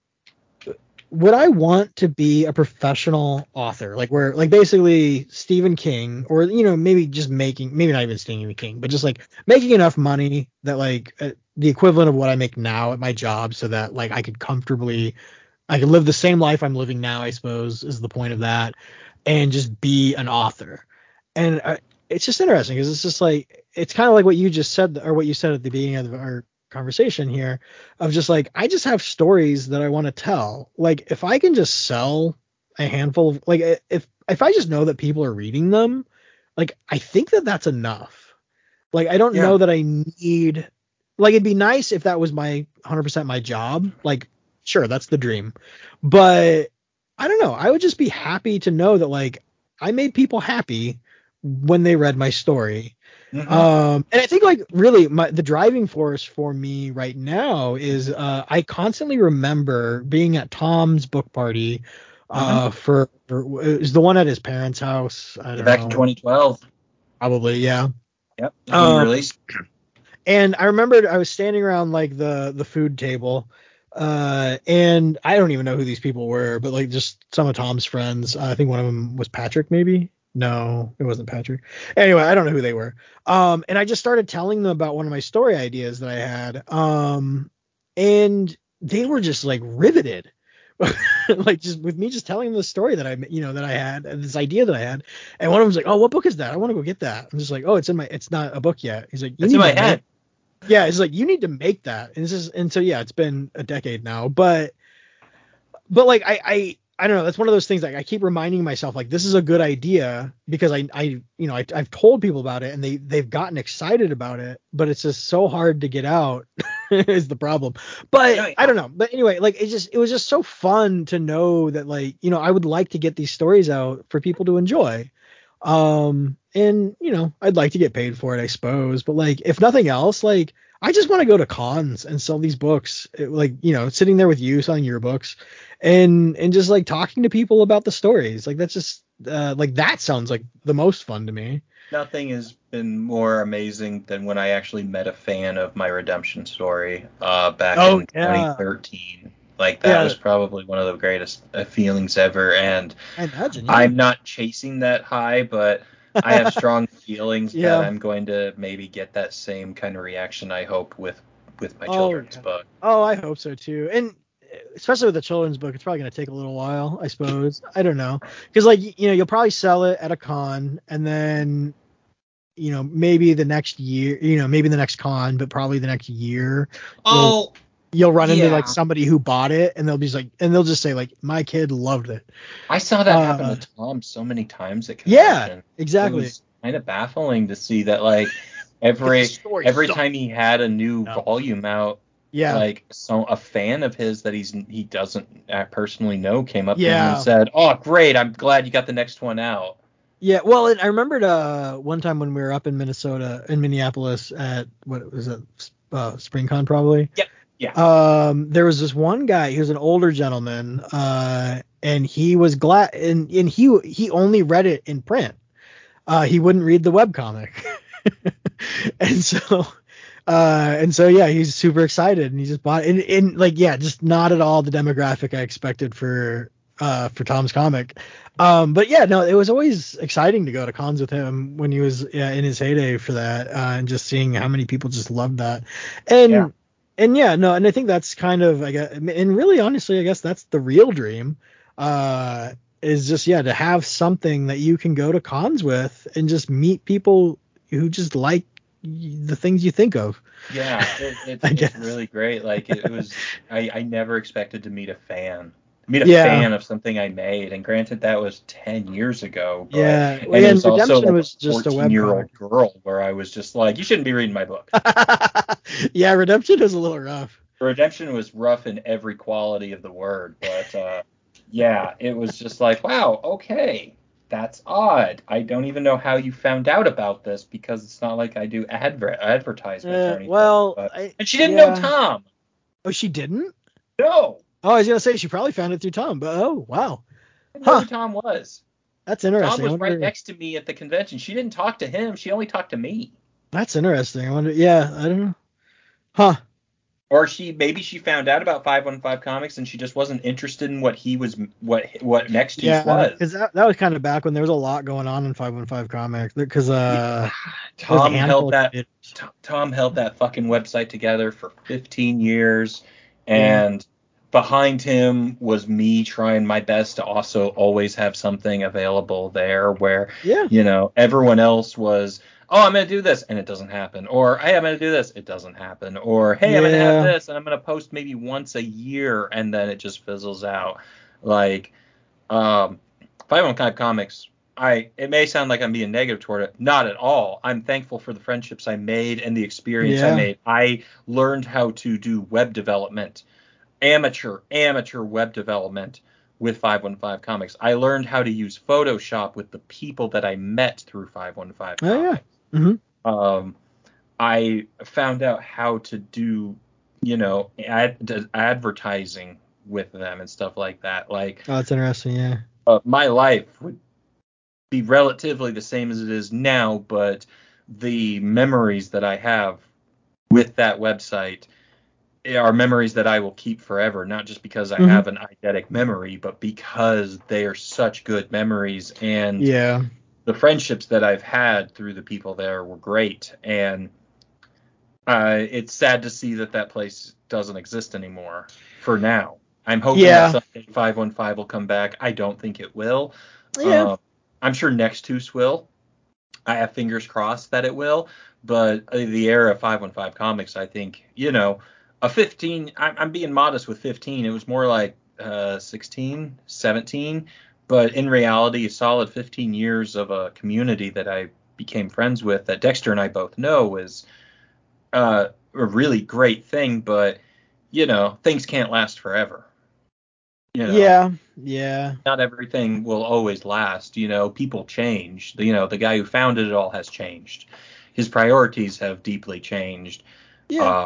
would I want to be a professional author, like where, like basically Stephen King, or you know, maybe just making, maybe not even Stephen King, but just like making enough money that like uh, the equivalent of what I make now at my job, so that like I could comfortably, I could live the same life I'm living now, I suppose, is the point of that, and just be an author. And uh, it's just interesting because it's just like it's kind of like what you just said, or what you said at the beginning of our conversation here of just like I just have stories that I want to tell. Like if I can just sell a handful of like if if I just know that people are reading them, like I think that that's enough. Like I don't yeah. know that I need like it'd be nice if that was my 100% my job. Like sure, that's the dream. But I don't know. I would just be happy to know that like I made people happy when they read my story Mm-hmm. Um, and I think like really my, the driving force for me right now is uh, I constantly remember being at Tom's book party uh, mm-hmm. for, for it was the one at his parents' house. back know. in 2012. Probably, yeah. Yep. Um, released. And I remember I was standing around like the the food table, uh, and I don't even know who these people were, but like just some of Tom's friends. Uh, I think one of them was Patrick, maybe. No, it wasn't Patrick. Anyway, I don't know who they were. Um, and I just started telling them about one of my story ideas that I had. Um, and they were just like riveted. like just with me just telling them the story that I you know that I had this idea that I had and one of them's like oh what book is that I want to go get that I'm just like oh it's in my it's not a book yet he's like it's in my head yeah he's like you need to make that and this is and so yeah it's been a decade now but but like I I I don't know. That's one of those things. Like I keep reminding myself, like this is a good idea because I, I, you know, I, have told people about it and they, they've gotten excited about it, but it's just so hard to get out is the problem. But I don't know. But anyway, like it just, it was just so fun to know that, like, you know, I would like to get these stories out for people to enjoy. Um, and you know, I'd like to get paid for it, I suppose. But like, if nothing else, like I just want to go to cons and sell these books, like you know, sitting there with you selling your books, and and just like talking to people about the stories. Like that's just uh, like that sounds like the most fun to me. Nothing has been more amazing than when I actually met a fan of my redemption story uh, back oh, in yeah. 2013. Like that yeah. was probably one of the greatest uh, feelings ever, and I imagine, yeah. I'm not chasing that high, but I have strong feelings yeah. that I'm going to maybe get that same kind of reaction. I hope with with my oh, children's book. Oh, I hope so too. And eh, especially with the children's book, it's probably going to take a little while, I suppose. I don't know, because like you know, you'll probably sell it at a con, and then you know maybe the next year, you know maybe the next con, but probably the next year. Oh, you'll run into like somebody who bought it and they'll be like and they'll just say like my kid loved it i saw that uh, happen to tom so many times at yeah exactly it kind of baffling to see that like every every time he had a new no. volume out yeah like so a fan of his that he's he doesn't personally know came up yeah. to him and said oh great i'm glad you got the next one out yeah, well, I remembered uh, one time when we were up in Minnesota, in Minneapolis, at what was it, uh, SpringCon probably. Yep. Yeah. Um, there was this one guy. He was an older gentleman, uh, and he was glad, and and he he only read it in print. Uh, he wouldn't read the web comic, and so. Uh, and so yeah, he's super excited and he just bought it. And, and like yeah, just not at all the demographic I expected for uh for Tom's comic. Um, but yeah, no, it was always exciting to go to cons with him when he was yeah, in his heyday for that, uh, and just seeing how many people just loved that. And yeah and yeah, no, and I think that's kind of I guess, and really honestly, I guess that's the real dream. Uh, is just yeah to have something that you can go to cons with and just meet people who just like the things you think of. Yeah, it, it, it's really great. Like it, it was, I, I never expected to meet a fan meet a Yeah. fan of something I made. And granted, that was 10 years ago. But, Yeah, And well, it and was also Redemption like was just a 14 year old girl where I was just like, you shouldn't be reading my book. yeah, Redemption was a little rough. Redemption was rough in every quality of the word, but uh, yeah, it was just like, wow, okay, that's odd. I don't even know how you found out about this because it's not like I do adver- advertisements or Uh, anything. well, but- I, and she didn't yeah. know Tom. Oh, she didn't. No, Oh, I was gonna say she probably found it through Tom, but oh wow, I didn't know Huh. who Tom was. that's interesting. Tom was right next to me at the convention. She didn't talk to him. She only talked to me. That's interesting. I wonder. Yeah, I don't know. Huh? Or she maybe she found out about 515 Comics and she just wasn't interested in what he was what what Next Yeah, was. because that, that was kind of back when there was a lot going on in 515 Comics. Because uh, Tom held that kids. T- Tom held that fucking website together for 15 years, and behind him was me trying my best to also always have something available there where Yeah. you know everyone else was oh i'm gonna do this and it doesn't happen or hey i'm gonna do this it doesn't happen or hey i'm gonna have this and i'm gonna post maybe once a year and then it just fizzles out like um 515 comics I it may sound like I'm being negative toward it. Not at all. I'm thankful for the friendships I made and the experience Yeah. I made. I learned how to do web development, amateur amateur web development with 515 Comics. I learned how to use Photoshop with the people that I met through 515 Oh, yeah. Mhm. Um, I found out how to do, you know, ad, advertising with them and stuff like that. Like Oh, that's interesting. Yeah. uh, my life would be relatively the same as it is now, but the memories that I have with that website are memories that I will keep forever, not just because I Mhm. have an eidetic memory, but because they are such good memories and Yeah. the friendships that I've had through the people there were great. And uh, it's sad to see that that place doesn't exist anymore for now. I'm hoping Yeah. that someday 515 will come back. I don't think it will. Yeah. Um, I'm sure next Nextus will. I have fingers crossed that it will. But uh, the era of 515 comics, I think, you know, a 15, I'm, I'm being modest with 15. It was more like uh, 16, 17. But in reality, a solid 15 years of a community that I became friends with, that Dexter and I both know is uh, a really great thing. But, you know, things can't last forever. You know? Yeah. Yeah. not everything will always last. You know, people change. You know, the guy who founded it all has changed. His priorities have deeply changed. Yeah. Uh,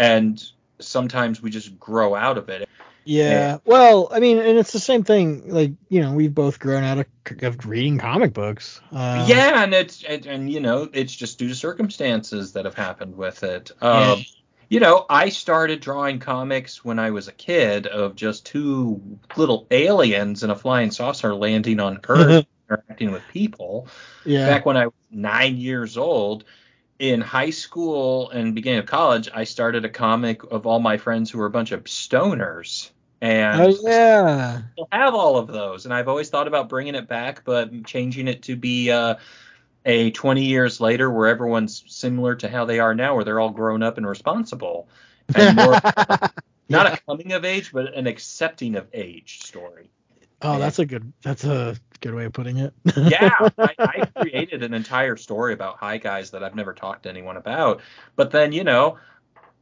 and sometimes we just grow out of it. Yeah. Well, I mean, and it's the same thing. Like, you know, we've both grown out of, of reading comic books. Uh, yeah, and it's and, and you know, it's just due to circumstances that have happened with it. Yeah. Um, you know, I started drawing comics when I was a kid of just two little aliens in a flying saucer landing on Earth interacting with people. Yeah. back when I was nine years old, in high school and beginning of college, I started a comic of all my friends who were a bunch of stoners. And Oh yeah. I have all of those. And I've always thought about bringing it back, but changing it to be uh, a 20 years later where everyone's similar to how they are now, where they're all grown up and responsible. And more, not a coming of age, but an accepting of age story. Oh, that's a good. That's a good way of putting it. yeah, I, I created an entire story about High Guys that I've never talked to anyone about. But then, you know,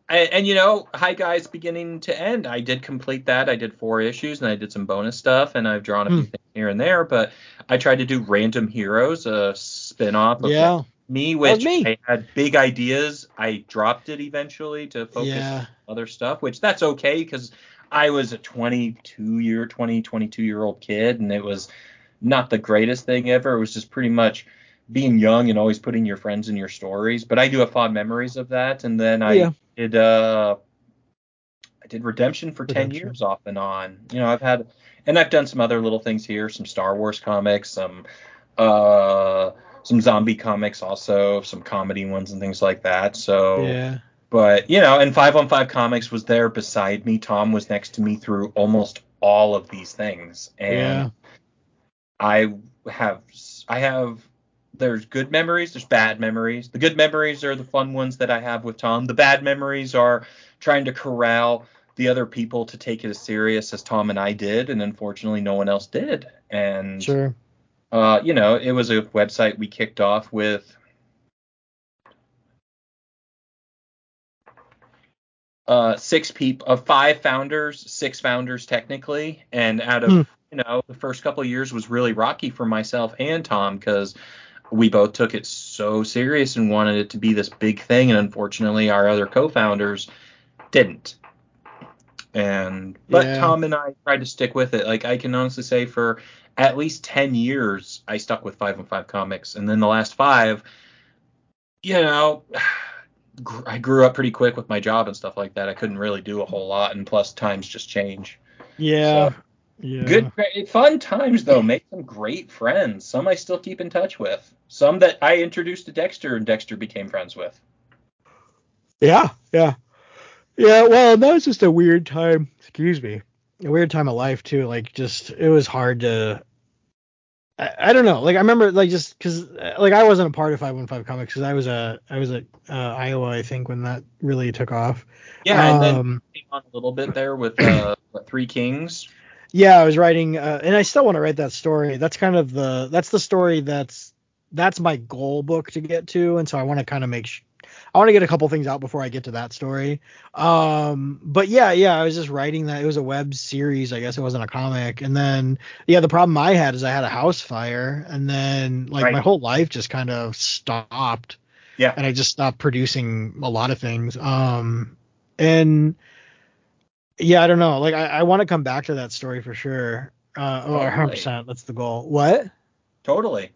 and, and you know, High Guys beginning to end, I did complete that. I did four issues and I did some bonus stuff and I've drawn a few Hmm. things here and there. But I tried to do Random Heroes, a spin off of yeah. me, which me. I had big ideas. I dropped it eventually to focus Yeah. other stuff, which that's okay because I was a 22 year, 20, 22 year old kid, and it was not the greatest thing ever. It was just pretty much being young and always putting your friends in your stories. But I do have fond memories of that. And then I Yeah. did, uh, I did Redemption for 10 years off and on. You know, I've had, and I've done some other little things here, some Star Wars comics, some, uh, some zombie comics also, some comedy ones and things like that. So, Yeah. But you know, and 515 Comics was there beside me. Tom was next to me through almost all of these things, and Yeah. I have I have there's good memories, there's bad memories. The good memories are the fun ones that I have with Tom. The bad memories are trying to corral the other people to take it as serious as Tom and I did, and unfortunately, no one else did. And Sure. uh, you know, it was a website we kicked off with uh, six people, of five founders, six founders technically, and out of Hmm. you know the first couple of years was really rocky for myself and Tom because we both took it so serious and wanted it to be this big thing, and unfortunately our other co-founders didn't. And but Yeah. Tom and I tried to stick with it. Like I can honestly say for at least 10 years I stuck with 515 comics and then the last 5 you know gr- I grew up pretty quick with my job and stuff like that. I couldn't really do a whole lot and plus times just change. Yeah. So, yeah. Good fun times though. Make some great friends. Some I still keep in touch with. Some that I introduced to Dexter and Dexter became friends with. Yeah, yeah, yeah. Well, that was just a weird time. Excuse me, a weird time of life too. Like, just it was hard to. I, I don't know. Like, I remember like just because like I wasn't a part of 515 Comics because I was a I was at uh, Iowa I think when that really took off. Yeah, and then Um, came on a little bit there with uh, what, Three Kings. yeah, I was writing, uh, and I still want to write that story. That's kind of the that's the story that's that's my goal book to get to, and so I want to kind of make sh- I want to get a couple things out before I get to that story. Um, but yeah, yeah, I was just writing that. It was a web series, I guess it wasn't a comic. And then yeah, the problem I had is I had a house fire, and then like Right. my whole life just kind of stopped Yeah. and I just stopped producing a lot of things. Um, and yeah, I don't know. Like I, I want to come back to that story for sure. Uh, oh, Totally. 100 percent. That's the goal. What? Totally.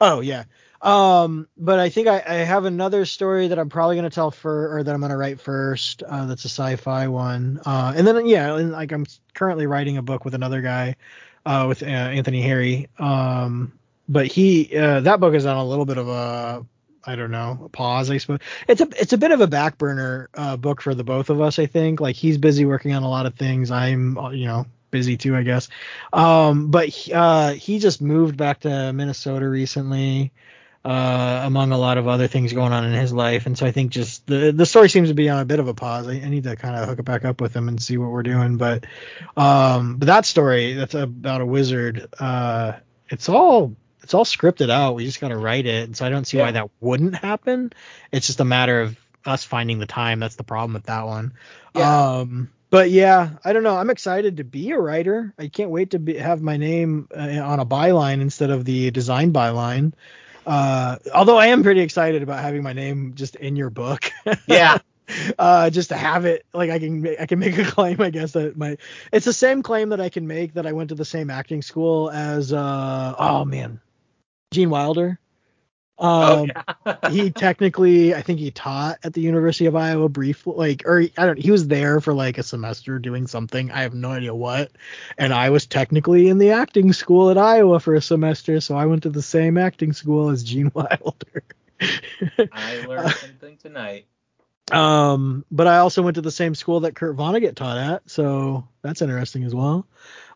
Oh yeah. Um, but I think I, I have another story that I'm probably gonna tell for, or that I'm gonna write first. Uh, that's a sci-fi one. Uh, and then yeah, and like I'm currently writing a book with another guy, uh, with uh, Anthony Harry. Um, but he, uh, that book is on a little bit of a, I don't know, pause. I suppose it's a, it's a bit of a back burner uh, book for the both of us. I think like he's busy working on a lot of things. I'm, uh, you know, busy too, I guess. Um, but he- uh, he just moved back to Minnesota recently uh, among a lot of other things going on in his life. And so I think just the the story seems to be on a bit of a pause. I, I need to kind of hook it back up with him and see what we're doing. But um, but that story that's about a wizard. Uh, it's all it's all scripted out. We just got to write it. And so I don't see why that wouldn't happen. It's just a matter of us finding the time. That's the problem with that one. Yeah. Um, but yeah, I don't know. I'm excited to be a writer. I can't wait to be, have my name uh, on a byline instead of the design byline. Uh, although I am pretty excited about having my name just in your book. Yeah. uh, just to have it, like I can, ma- I can make a claim, I guess that my, it's the same claim that I can make that I went to the same acting school as, uh, oh man, Gene Wilder. Oh, Um, yeah. he technically, I think he taught at the University of Iowa briefly, like, or I don't, he was there for like a semester doing something. I have no idea what. And I was technically in the acting school at Iowa for a semester, so I went to the same acting school as Gene Wilder. I learned something tonight. Um, but I also went to the same school that Kurt Vonnegut taught at, so that's interesting as well.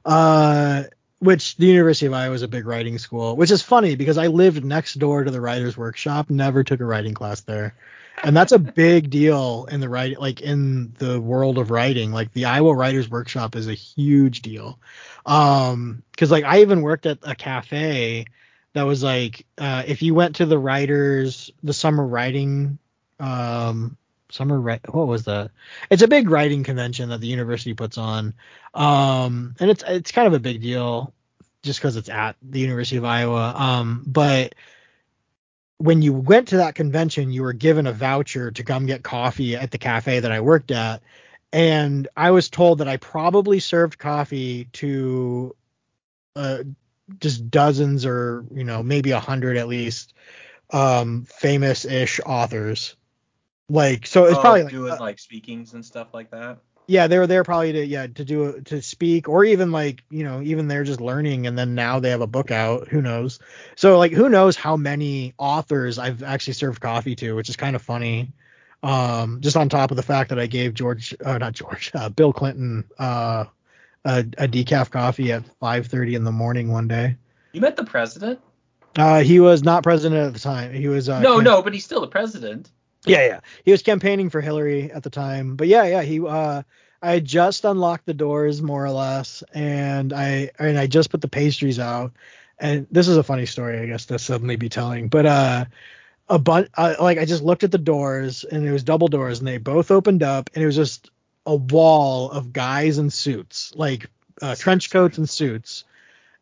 Uh, which the University of Iowa is a big writing school, which is funny because I lived next door to the writers workshop, never took a writing class there. And that's a big deal in the writing, like in the world of writing. Like the Iowa Writers Workshop is a huge deal. Um, because like I even worked at a cafe that was like, uh, if you went to the writers, the summer writing, um, summer what was that? It's a big writing convention that the university puts on, um, and it's it's kind of a big deal just because it's at the University of Iowa. Um, but when you went to that convention, you were given a voucher to come get coffee at the cafe that I worked at, and I was told that I probably served coffee to uh, just dozens or you know maybe a hundred at least um famous-ish authors like so it's Oh, probably like doing uh, like speakings and stuff like that. yeah they were there probably to yeah to do a, to speak or even like you know even they're just learning and then now they have a book out who knows so like who knows how many authors i've actually served coffee to which is kind of funny um just on top of the fact that i gave george uh, not george uh, bill clinton uh a, a decaf coffee at 5:30 in the morning one day You met the president? uh he was not president at the time he was uh no, camp- no, but he's still the president. Yeah, yeah. He was campaigning for Hillary at the time. But yeah, yeah, he uh I just unlocked the doors more or less, and I and I just put the pastries out. And this is a funny story, I guess, to suddenly be telling. But uh, a bunch, uh, like I just looked at the doors, and it was double doors, and they both opened up, and it was just a wall of guys in suits, like uh, trench coats and suits.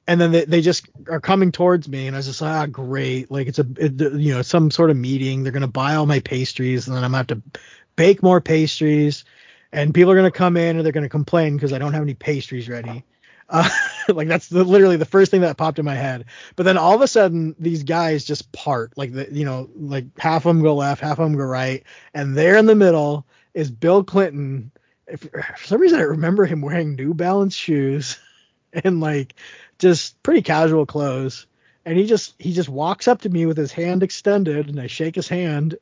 And then they, they just are coming towards me, and I was just like, ah, great. Like it's a, it, you know, some sort of meeting. They're gonna buy all my pastries, and then I'm gonna have to bake more pastries and people are going to come in and they're going to complain because I don't have any pastries ready. Uh, like that's the, literally the first thing that popped in my head. But then all of a sudden, these guys just part. Like the, you know, like half of them go left, half of them go right, and there in the middle is Bill Clinton. If, for some reason, I remember him wearing New Balance shoes and like just pretty casual clothes. And he just he just walks up to me with his hand extended, and I shake his hand,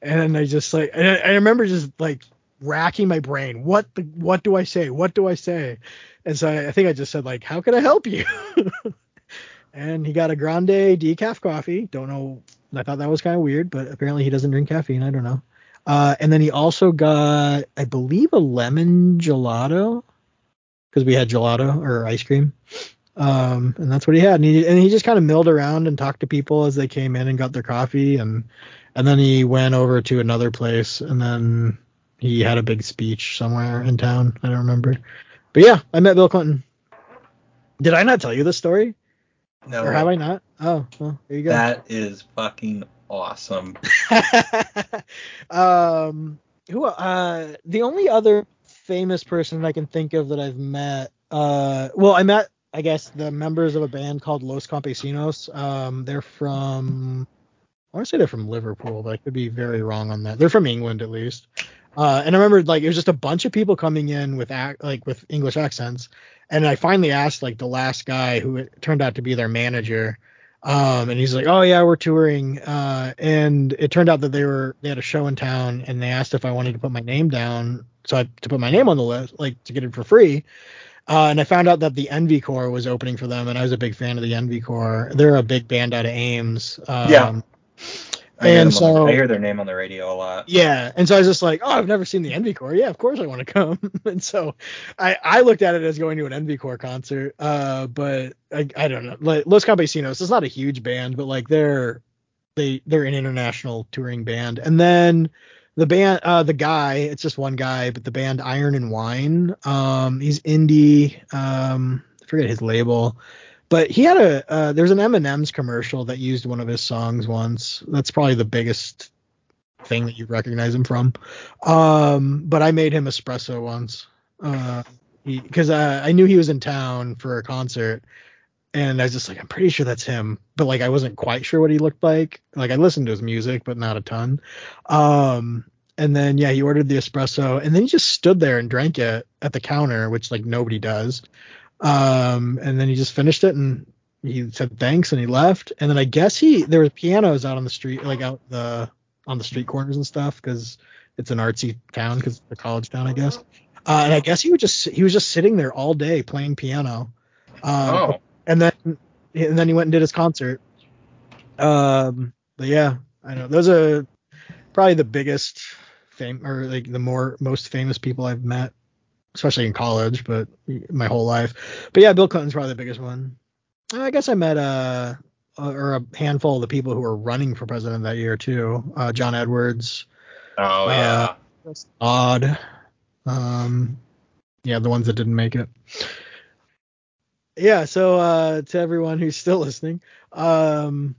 and I just like I, I remember just like racking my brain. What the, what do I say? What do I say? And so I, I think I just said like, how can I help you? and he got a grande decaf coffee. Don't know. I thought that was kind of weird, but apparently he doesn't drink caffeine. I don't know. Uh, and then he also got, I believe, a lemon gelato because we had gelato or ice cream. Um, and that's what he had. And he, and he just kind of milled around and talked to people as they came in and got their coffee. And, and then he went over to another place and then he had a big speech somewhere in town. I don't remember. But yeah, I met Bill Clinton. Did I not tell you this story? No. Or have I not? Oh, well, there you go. That is fucking awesome. um, who? Uh, the only other famous person I can think of that I've met. Uh, well, I met, I guess, the members of a band called Los Campesinos. Um, they're from. I want to say they're from Liverpool, but I could be very wrong on that. They're from England at least. Uh, and I remember like it was just a bunch of people coming in with act, like with English accents, and I finally asked like the last guy who turned out to be their manager, um, and he's like, "Oh yeah, we're touring," uh, and it turned out that they were they had a show in town, and they asked if I wanted to put my name down, so I to put my name on the list, like to get it for free. Uh, and I found out that the Envy Corps was opening for them, and I was a big fan of the Envy Corps. They're a big band out of Ames. Um, yeah. I and hear so on, I hear their name on the radio a lot. Yeah, and so I was just like, oh, I've never seen the Envy Corps. Yeah, of course I want to come. and so I I looked at it as going to an Envy Corps concert. Uh, but I I don't know. Like Los Campesinos, it's not a huge band, but like they're they they're an international touring band. And then the band uh the guy, it's just one guy, but the band Iron and Wine, um, he's indie. Um, I forget his label. But he had a uh, there's an M&M's commercial that used one of his songs once. That's probably the biggest thing that you recognize him from. Um, but I made him espresso once. Uh, because uh, I knew he was in town for a concert, and I was just like, I'm pretty sure that's him, but like I wasn't quite sure what he looked like. Like I listened to his music, but not a ton. Um, and then yeah, he ordered the espresso, and then he just stood there and drank it at the counter, which like nobody does. Um, and then he just finished it and he said thanks and he left. And then I guess he there were pianos out on the street, like out the on the street corners and stuff, because it's an artsy town, because it's a college town, I guess. Uh, and I guess he would just he was just sitting there all day playing piano. Um, oh. And then and then he went and did his concert. Um, but yeah, I know those are probably the biggest fame or like the more most famous people I've met especially in college, but my whole life. But yeah, Bill Clinton's probably the biggest one. I guess I met uh, a or a handful of the people who were running for president that year too. Uh, John Edwards. Oh yeah. Uh, Odd. Um, yeah, the ones that didn't make it. Yeah, so uh, to everyone who's still listening, um,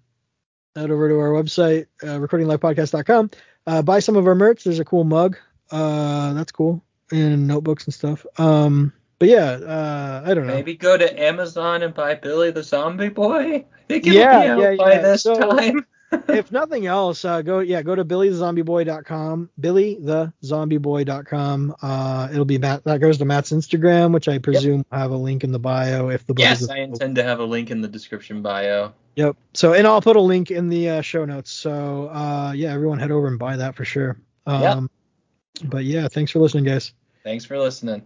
head over to our website, uh, recordinglifepodcast.com. Uh, buy some of our merch. There's a cool mug. Uh, that's cool and notebooks and stuff. Um, but yeah, uh, I don't know. Maybe go to Amazon and buy Billy the Zombie Boy. I think it'll Yeah, be out yeah, by yeah. this So- time. if nothing else, uh, go yeah, go to billythezombieboy.com, billythezombieboy.com. Uh, it'll be Matt. That goes to Matt's Instagram, which I presume will have a link in the bio if the yes, is I intend to have a link in the description bio. Yep. So and I'll put a link in the uh, show notes. So uh, yeah, everyone head over and buy that for sure. Um, Yep. But yeah, thanks for listening, guys. Thanks for listening.